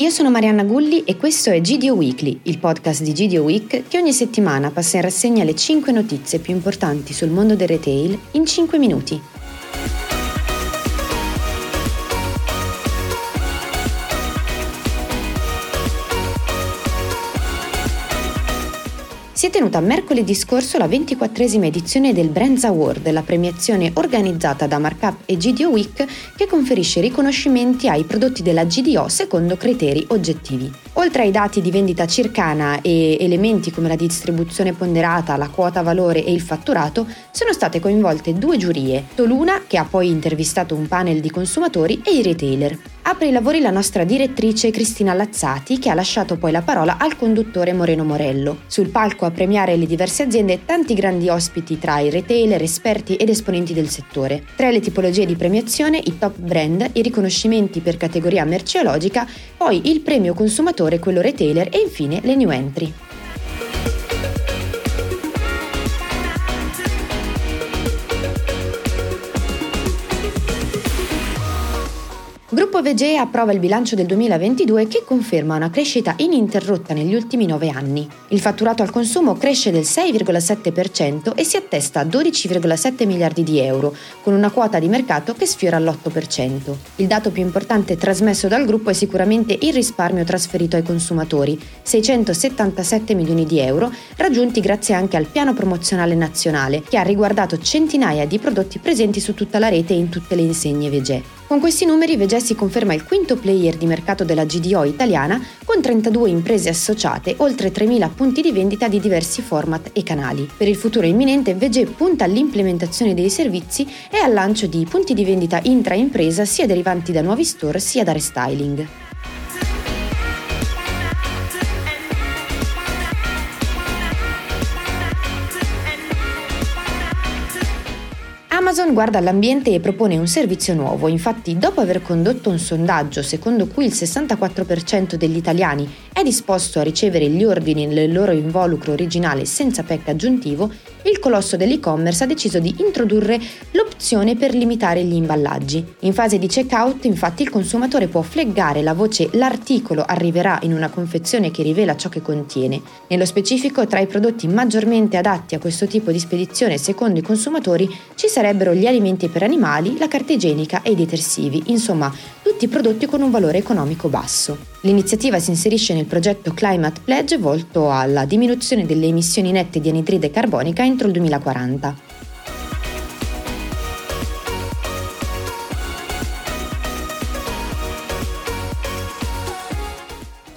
io sono Marianna Gulli e questo è GDO Weekly, il podcast di GDO Week che ogni settimana passa in rassegna le 5 notizie più importanti sul mondo del retail in 5 minuti. Si è tenuta mercoledì scorso la 24esima edizione del Brands Award, la premiazione organizzata da Markup e GDO Week che conferisce riconoscimenti ai prodotti della GDO secondo criteri oggettivi. Oltre ai dati di vendita circana e elementi come la distribuzione ponderata, la quota valore e il fatturato, sono state coinvolte due giurie, Toluna, che ha poi intervistato un panel di consumatori, e i retailer. Apre i lavori la nostra direttrice Cristina Lazzati, che ha lasciato poi la parola al conduttore Moreno Morello. Sul palco a premiare le diverse aziende tanti grandi ospiti tra i retailer, esperti ed esponenti del settore. Tre le tipologie di premiazione, i top brand, i riconoscimenti per categoria merceologica, poi il premio consumatore, quello retailer e infine le new entry. Gruppo VGE approva il bilancio del 2022 che conferma una crescita ininterrotta negli ultimi nove anni. Il fatturato al consumo cresce del 6,7% e si attesta a 12,7 miliardi di euro, con una quota di mercato che sfiora l'8%. Il dato più importante trasmesso dal gruppo è sicuramente il risparmio trasferito ai consumatori, 677 milioni di euro, raggiunti grazie anche al piano promozionale nazionale, che ha riguardato centinaia di prodotti presenti su tutta la rete e in tutte le insegne VGE. Con questi numeri Vegè si conferma il quinto player di mercato della GDO italiana con 32 imprese associate, oltre 3.000 punti di vendita di diversi format e canali. Per il futuro imminente Vegè punta all'implementazione dei servizi e al lancio di punti di vendita intra-impresa sia derivanti da nuovi store sia da restyling. Amazon guarda all'ambiente e propone un servizio nuovo, infatti dopo aver condotto un sondaggio secondo cui il 64% degli italiani è disposto a ricevere gli ordini nel loro involucro originale senza pack aggiuntivo, il colosso dell'e-commerce ha deciso di introdurre l'opzione per limitare gli imballaggi. In fase di checkout, infatti, il consumatore può fleggare la voce l'articolo arriverà in una confezione che rivela ciò che contiene. Nello specifico, tra i prodotti maggiormente adatti a questo tipo di spedizione secondo i consumatori ci sarebbero gli alimenti per animali, la carta igienica e i detersivi, insomma, tutti prodotti con un valore economico basso. L'iniziativa si inserisce nel progetto Climate Pledge volto alla diminuzione delle emissioni nette di anidride carbonica entro il 2040.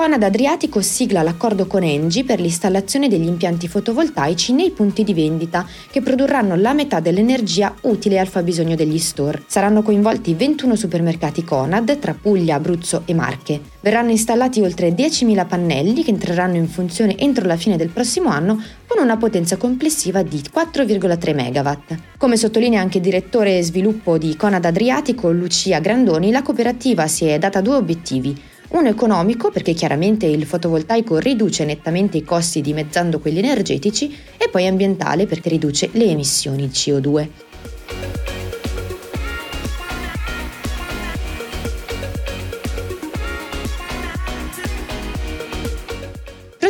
Conad Adriatico sigla l'accordo con Engie per l'installazione degli impianti fotovoltaici nei punti di vendita che produrranno la metà dell'energia utile al fabbisogno degli store. Saranno coinvolti 21 supermercati Conad tra Puglia, Abruzzo e Marche. Verranno installati oltre 10.000 pannelli che entreranno in funzione entro la fine del prossimo anno con una potenza complessiva di 4,3 MW. Come sottolinea anche il direttore sviluppo di Conad Adriatico, Lucia Grandoni, la cooperativa si è data due obiettivi uno economico, perché chiaramente il fotovoltaico riduce nettamente i costi dimezzando quelli energetici, e poi ambientale, perché riduce le emissioni CO2.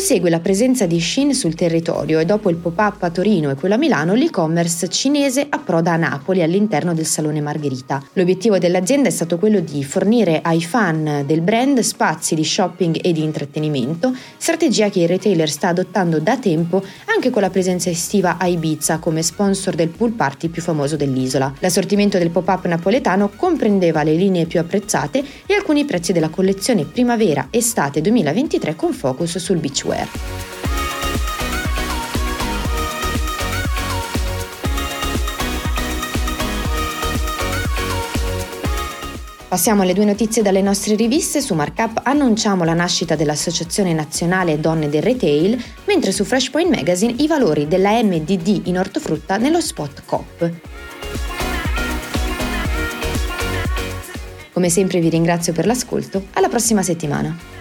Prosegue la presenza di Shin sul territorio e dopo il pop-up a Torino e quello a Milano, l'e-commerce cinese approda a Napoli all'interno del Salone Margherita. L'obiettivo dell'azienda è stato quello di fornire ai fan del brand spazi di shopping e di intrattenimento, strategia che il retailer sta adottando da tempo anche con la presenza estiva a Ibiza come sponsor del pool party più famoso dell'isola. L'assortimento del pop-up napoletano comprendeva le linee più apprezzate e alcuni prezzi della collezione primavera-estate 2023 con focus sul beachwear software. Passiamo alle due notizie dalle nostre riviste. Su Markup annunciamo la nascita dell'Associazione Nazionale Donne del Retail, mentre su Freshpoint Magazine i valori della MDD in ortofrutta nello spot COP. Come sempre vi ringrazio per l'ascolto, alla prossima settimana.